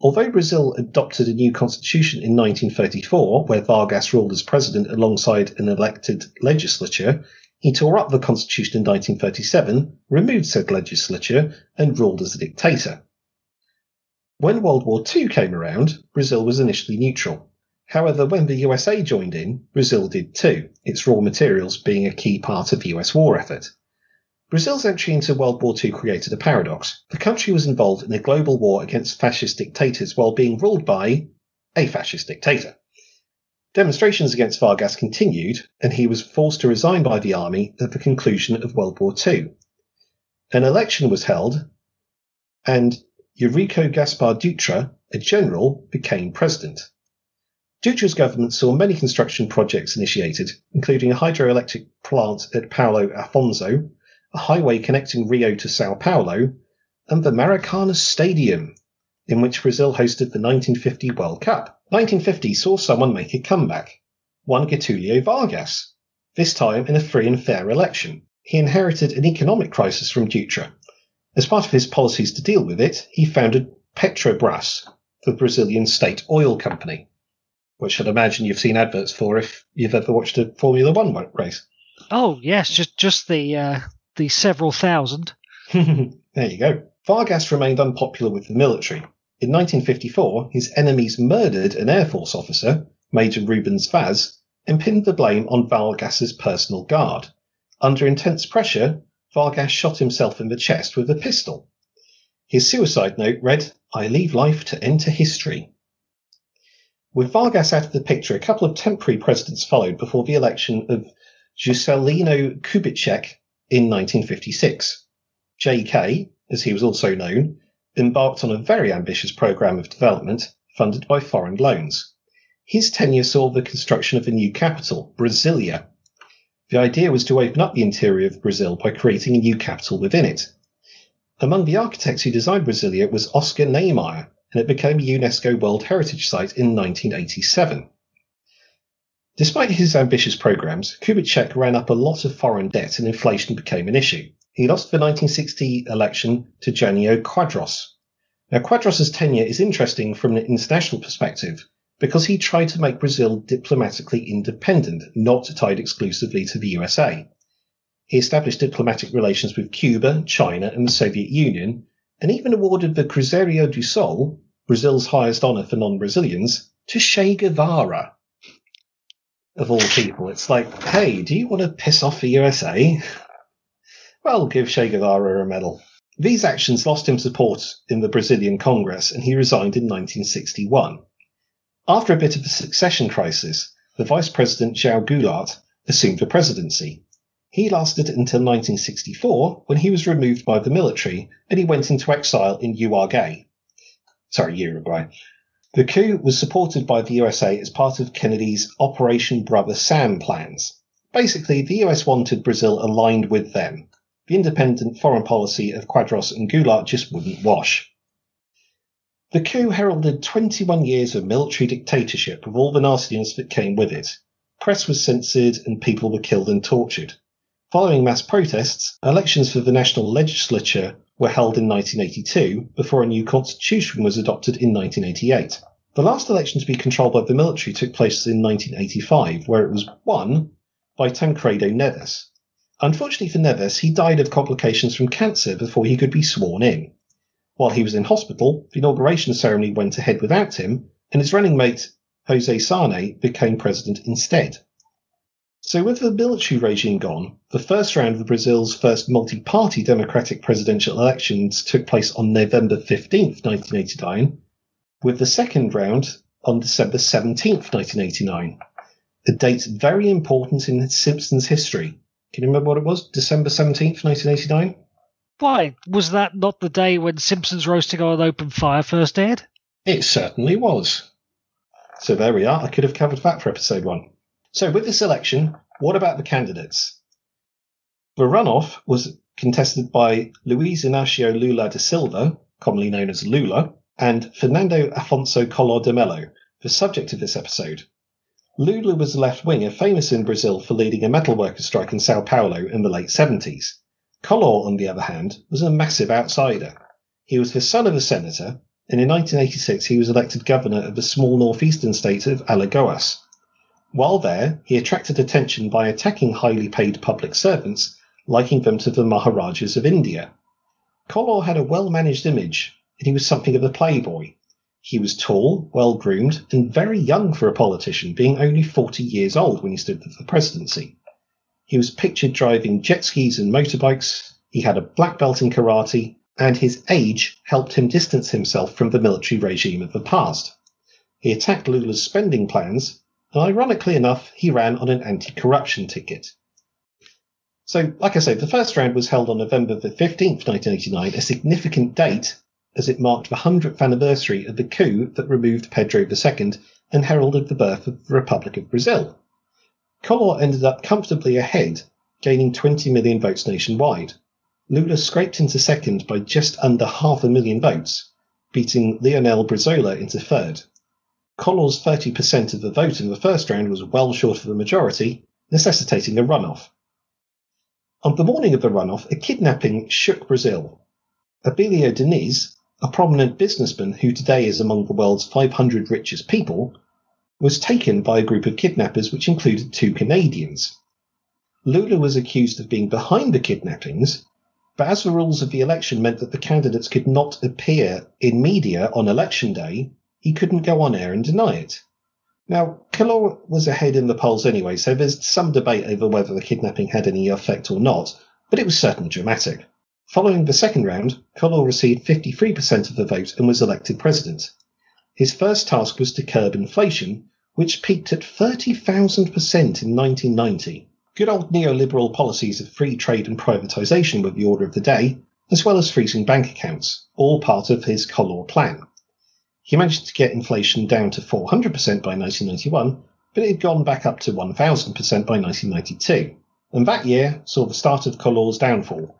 Although Brazil adopted a new constitution in 1934, where Vargas ruled as president alongside an elected legislature, he tore up the constitution in 1937, removed said legislature, and ruled as a dictator. When World War II came around, Brazil was initially neutral. However, when the USA joined in, Brazil did too, its raw materials being a key part of the US war effort. Brazil's entry into World War II created a paradox. The country was involved in a global war against fascist dictators while being ruled by a fascist dictator. Demonstrations against Vargas continued, and he was forced to resign by the army at the conclusion of World War II. An election was held, and Eurico Gaspar Dutra, a general, became president. Dutra's government saw many construction projects initiated, including a hydroelectric plant at Paulo Afonso, a highway connecting Rio to Sao Paulo, and the Maracanã Stadium, in which Brazil hosted the 1950 World Cup. 1950 saw someone make a comeback, one Getulio Vargas, this time in a free and fair election. He inherited an economic crisis from Dutra. As part of his policies to deal with it, he founded Petrobras, the Brazilian state oil company, which I'd imagine you've seen adverts for if you've ever watched a Formula One race. Oh yes, just just the uh, the several thousand. *laughs* there you go. Vargas remained unpopular with the military. In 1954, his enemies murdered an Air Force officer, Major Rubens Vaz, and pinned the blame on Vargas's personal guard. Under intense pressure, Vargas shot himself in the chest with a pistol. His suicide note read, I leave life to enter history. With Vargas out of the picture, a couple of temporary presidents followed before the election of Juscelino Kubitschek in 1956. J.K., as he was also known, embarked on a very ambitious program of development funded by foreign loans. His tenure saw the construction of a new capital, Brasilia. The idea was to open up the interior of Brazil by creating a new capital within it. Among the architects who designed Brasilia was Oscar Niemeyer, and it became a UNESCO World Heritage Site in 1987. Despite his ambitious programs, Kubitschek ran up a lot of foreign debt and inflation became an issue. He lost the 1960 election to Janio Quadros. Now, Quadros's tenure is interesting from an international perspective because he tried to make Brazil diplomatically independent, not tied exclusively to the USA. He established diplomatic relations with Cuba, China, and the Soviet Union, and even awarded the Cruzeiro do Sol, Brazil's highest honor for non-Brazilians, to Che Guevara. Of all people, it's like, hey, do you want to piss off the USA? Well, give Che Guevara a medal. These actions lost him support in the Brazilian Congress, and he resigned in 1961. After a bit of a succession crisis, the Vice President João Goulart assumed the presidency. He lasted until 1964, when he was removed by the military and he went into exile in Uruguay. Sorry, Uruguay. The coup was supported by the USA as part of Kennedy's Operation Brother Sam plans. Basically, the US wanted Brazil aligned with them. The independent foreign policy of Quadros and Goulart just wouldn't wash. The coup heralded 21 years of military dictatorship with all the nastiness that came with it. Press was censored and people were killed and tortured. Following mass protests, elections for the national legislature were held in 1982 before a new constitution was adopted in 1988. The last election to be controlled by the military took place in 1985, where it was won by Tancredo Neves. Unfortunately for Neves, he died of complications from cancer before he could be sworn in. While he was in hospital, the inauguration ceremony went ahead without him, and his running mate, Jose Sarney, became president instead. So, with the military regime gone, the first round of Brazil's first multi party democratic presidential elections took place on November 15th, 1989, with the second round on December 17th, 1989. A date very important in Simpsons history can you remember what it was? December 17th, 1989? Why? Was that not the day when Simpsons Roasting on an Open Fire first aired? It certainly was. So there we are. I could have covered that for episode one. So with this election, what about the candidates? The runoff was contested by Luiz Inácio Lula da Silva, commonly known as Lula, and Fernando Afonso Collor de Mello, the subject of this episode. Lula was a left winger famous in Brazil for leading a metal workers' strike in Sao Paulo in the late 70s. Collor, on the other hand, was a massive outsider. He was the son of a senator, and in 1986 he was elected governor of the small northeastern state of Alagoas. While there, he attracted attention by attacking highly paid public servants, likening them to the Maharajas of India. Collor had a well managed image, and he was something of a playboy. He was tall, well groomed, and very young for a politician, being only 40 years old when he stood for the presidency. He was pictured driving jet skis and motorbikes, he had a black belt in karate, and his age helped him distance himself from the military regime of the past. He attacked Lula's spending plans, and ironically enough, he ran on an anti corruption ticket. So, like I say, the first round was held on November the 15th, 1989, a significant date as it marked the 100th anniversary of the coup that removed Pedro II and heralded the birth of the Republic of Brazil. Collor ended up comfortably ahead, gaining 20 million votes nationwide. Lula scraped into second by just under half a million votes, beating Leonel Brizola into third. Collor's 30% of the vote in the first round was well short of the majority, necessitating a runoff. On the morning of the runoff, a kidnapping shook Brazil. Abilio Diniz, a prominent businessman who today is among the world's 500 richest people, was taken by a group of kidnappers which included two Canadians. Lula was accused of being behind the kidnappings, but as the rules of the election meant that the candidates could not appear in media on election day, he couldn't go on air and deny it. Now, Collor was ahead in the polls anyway, so there's some debate over whether the kidnapping had any effect or not, but it was certainly dramatic. Following the second round, Collor received 53% of the vote and was elected president. His first task was to curb inflation, which peaked at 30,000% in 1990. Good old neoliberal policies of free trade and privatisation were the order of the day, as well as freezing bank accounts, all part of his Collor plan. He managed to get inflation down to 400% by 1991, but it had gone back up to 1,000% by 1992. And that year saw the start of Collor's downfall.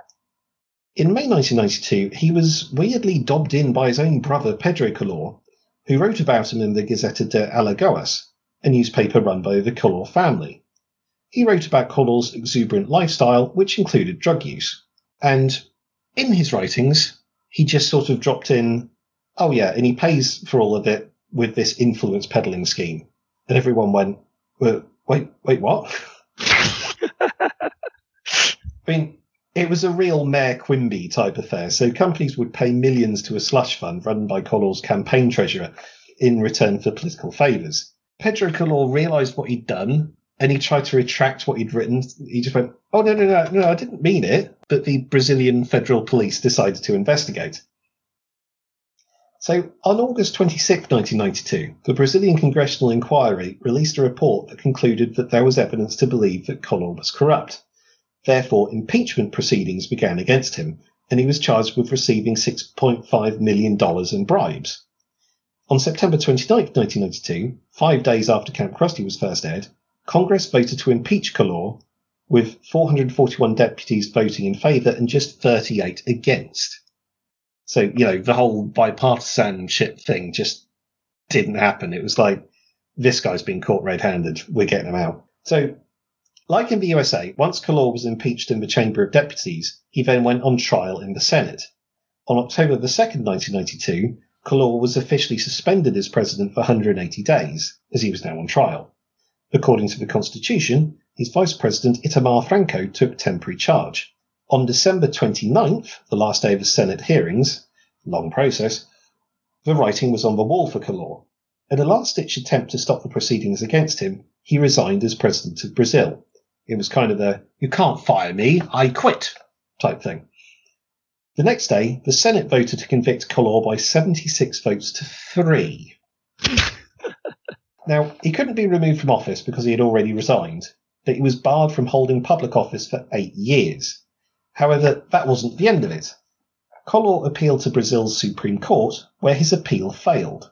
In May 1992, he was weirdly dobbed in by his own brother, Pedro Collor, who wrote about him in the Gazeta de Alagoas, a newspaper run by the Collor family. He wrote about Collor's exuberant lifestyle, which included drug use. And in his writings, he just sort of dropped in, oh yeah, and he pays for all of it with this influence peddling scheme. And everyone went, wait, wait, what? *laughs* I mean, it was a real Mayor Quimby type affair. So companies would pay millions to a slush fund run by Collor's campaign treasurer in return for political favours. Pedro Collor realised what he'd done and he tried to retract what he'd written. He just went, "Oh no, no, no, no! I didn't mean it." But the Brazilian federal police decided to investigate. So, on August 26, 1992, the Brazilian Congressional Inquiry released a report that concluded that there was evidence to believe that Collor was corrupt. Therefore, impeachment proceedings began against him, and he was charged with receiving $6.5 million in bribes. On September 29, 1992, five days after Kamp Krusty was first aired, Congress voted to impeach Collor, with 441 deputies voting in favour and just 38 against. So, you know, the whole bipartisan shit thing just didn't happen. It was like, this guy's been caught red handed. We're getting him out. So, like in the USA, once Collor was impeached in the Chamber of Deputies, he then went on trial in the Senate. On October the 2nd, 1992, Collor was officially suspended as president for 180 days, as he was now on trial. According to the Constitution, his vice president Itamar Franco took temporary charge. On December 29th, the last day of the Senate hearings, long process, the writing was on the wall for Collor. In a last ditch attempt to stop the proceedings against him, he resigned as president of Brazil. It was kind of the, you can't fire me, I quit type thing. The next day, the Senate voted to convict Collor by 76 votes to three. *laughs* now, he couldn't be removed from office because he had already resigned, but he was barred from holding public office for eight years. However, that wasn't the end of it. Collor appealed to Brazil's Supreme Court, where his appeal failed.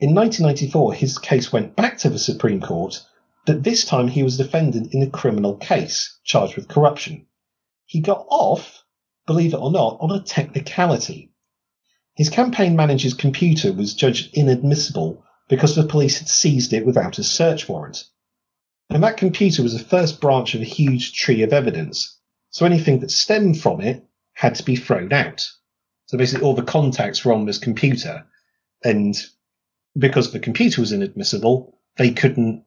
In 1994, his case went back to the Supreme Court, but this time he was defended in a criminal case, charged with corruption. He got off, believe it or not, on a technicality. His campaign manager's computer was judged inadmissible because the police had seized it without a search warrant. And that computer was the first branch of a huge tree of evidence, so anything that stemmed from it had to be thrown out. So basically, all the contacts were on this computer, and because the computer was inadmissible, they couldn't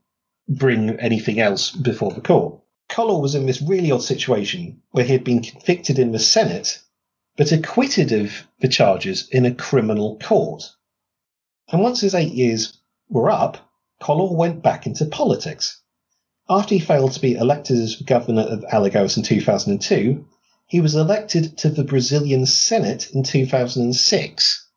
bring anything else before the court. Collor was in this really odd situation where he had been convicted in the Senate, but acquitted of the charges in a criminal court. And once his eight years were up, Collor went back into politics. After he failed to be elected as governor of Alagoas in 2002, he was elected to the Brazilian Senate in 2006.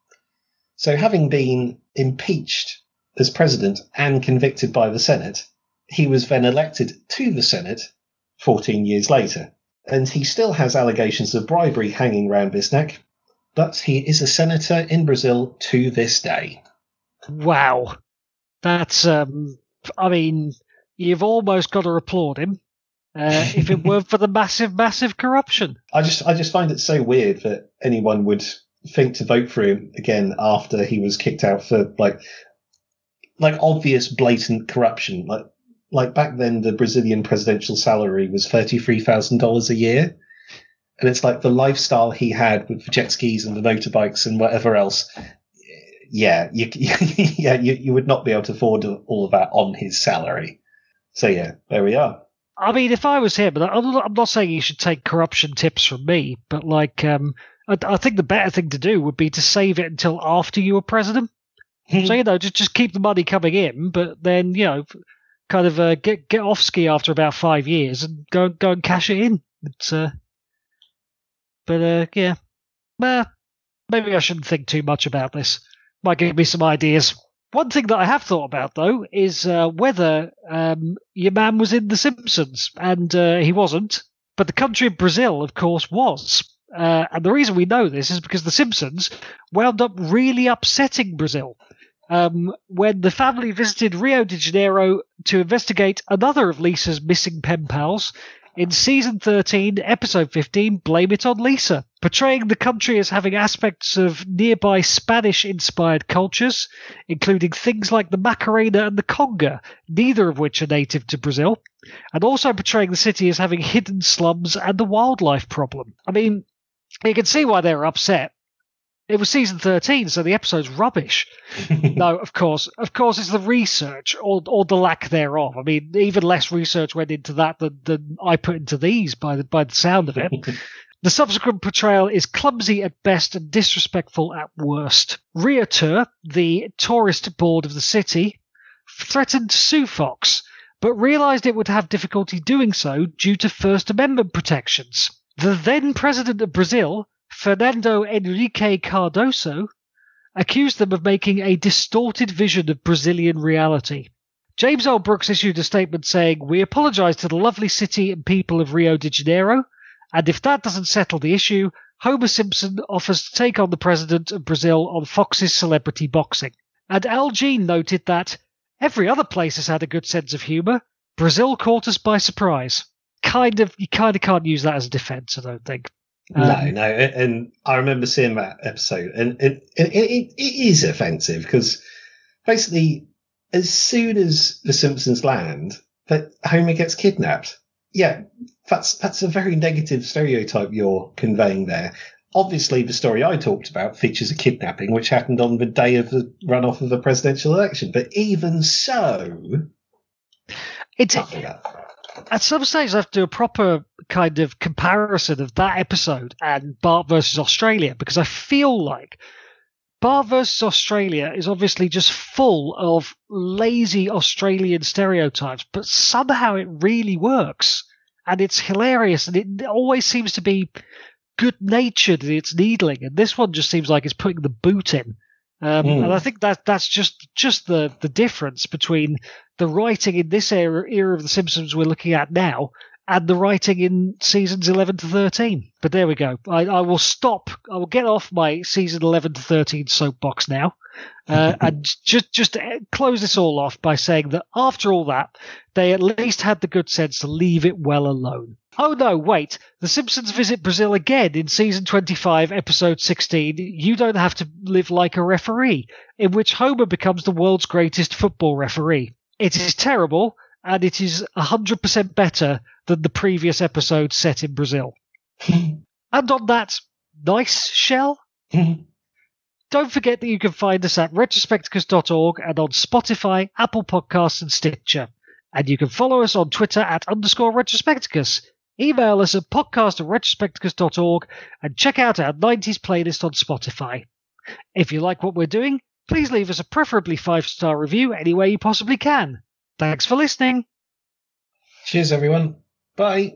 So, having been impeached as president and convicted by the Senate, he was then elected to the Senate 14 years later. And he still has allegations of bribery hanging round his neck, but he is a senator in Brazil to this day. Wow. That's, um, I mean, you've almost got to applaud him. Uh, if it weren't for the *laughs* massive, massive corruption. I just, I just find it so weird that anyone would think to vote for him again after he was kicked out for like, like obvious, blatant corruption. Like, like back then, the Brazilian presidential salary was thirty-three thousand dollars a year, and it's like the lifestyle he had with the jet skis and the motorbikes and whatever else. Yeah, you, *laughs* yeah, you, you would not be able to afford all of that on his salary. So yeah, there we are. I mean, if I was him, I'm not saying he should take corruption tips from me, but like, um, I, I, think the better thing to do would be to save it until after you were president. Hmm. so you know, just just keep the money coming in, but then you know, kind of uh, get get off ski after about five years and go go and cash it in. It's, uh, but uh, yeah, well, maybe I shouldn't think too much about this. Might give me some ideas. One thing that I have thought about though is uh, whether um, your man was in The Simpsons, and uh, he wasn't. But the country of Brazil, of course, was. Uh, and the reason we know this is because The Simpsons wound up really upsetting Brazil um, when the family visited Rio de Janeiro to investigate another of Lisa's missing pen pals in season 13, episode 15, Blame It on Lisa. portraying the country as having aspects of nearby Spanish inspired cultures, including things like the Macarena and the Conga, neither of which are native to Brazil, and also portraying the city as having hidden slums and a wildlife problem. I mean, you can see why they're upset. It was season 13, so the episode's rubbish. *laughs* no, of course. Of course, it's the research or, or the lack thereof. I mean, even less research went into that than, than I put into these by the, by the sound of it. *laughs* The subsequent portrayal is clumsy at best and disrespectful at worst. Riotur, the tourist board of the city, threatened to sue Fox, but realized it would have difficulty doing so due to First Amendment protections. The then president of Brazil, Fernando Henrique Cardoso, accused them of making a distorted vision of Brazilian reality. James L. Brooks issued a statement saying, We apologize to the lovely city and people of Rio de Janeiro and if that doesn't settle the issue, Homer Simpson offers to take on the president of Brazil on Fox's celebrity boxing. And Al Jean noted that every other place has had a good sense of humour. Brazil caught us by surprise. Kind of, you kind of can't use that as a defence, I don't think. Um, no, no, and I remember seeing that episode, and it, it, it, it is offensive because basically, as soon as the Simpsons land, that Homer gets kidnapped yeah, that's that's a very negative stereotype you're conveying there. Obviously, the story I talked about features a kidnapping which happened on the day of the runoff of the presidential election. But even so, it's at some stage I have to do a proper kind of comparison of that episode and Bart versus Australia because I feel like Bart versus Australia is obviously just full of lazy Australian stereotypes, but somehow it really works. And it's hilarious, and it always seems to be good natured in its needling. And this one just seems like it's putting the boot in. Um, mm. And I think that that's just just the the difference between the writing in this era, era of The Simpsons we're looking at now and the writing in seasons 11 to 13. But there we go. I, I will stop. I will get off my season 11 to 13 soapbox now. Uh, *laughs* and just just close this all off by saying that after all that, they at least had the good sense to leave it well alone. Oh no, wait. The Simpsons visit Brazil again in season 25, episode 16. You don't have to live like a referee, in which Homer becomes the world's greatest football referee. It is terrible, and it is 100% better than the previous episode set in Brazil. *laughs* and on that nice shell, *laughs* don't forget that you can find us at retrospecticus.org and on Spotify, Apple Podcasts, and Stitcher. And you can follow us on Twitter at underscore retrospecticus. Email us at podcast at retrospecticus.org and check out our 90s playlist on Spotify. If you like what we're doing, please leave us a preferably five star review anywhere you possibly can. Thanks for listening. Cheers, everyone. Bye.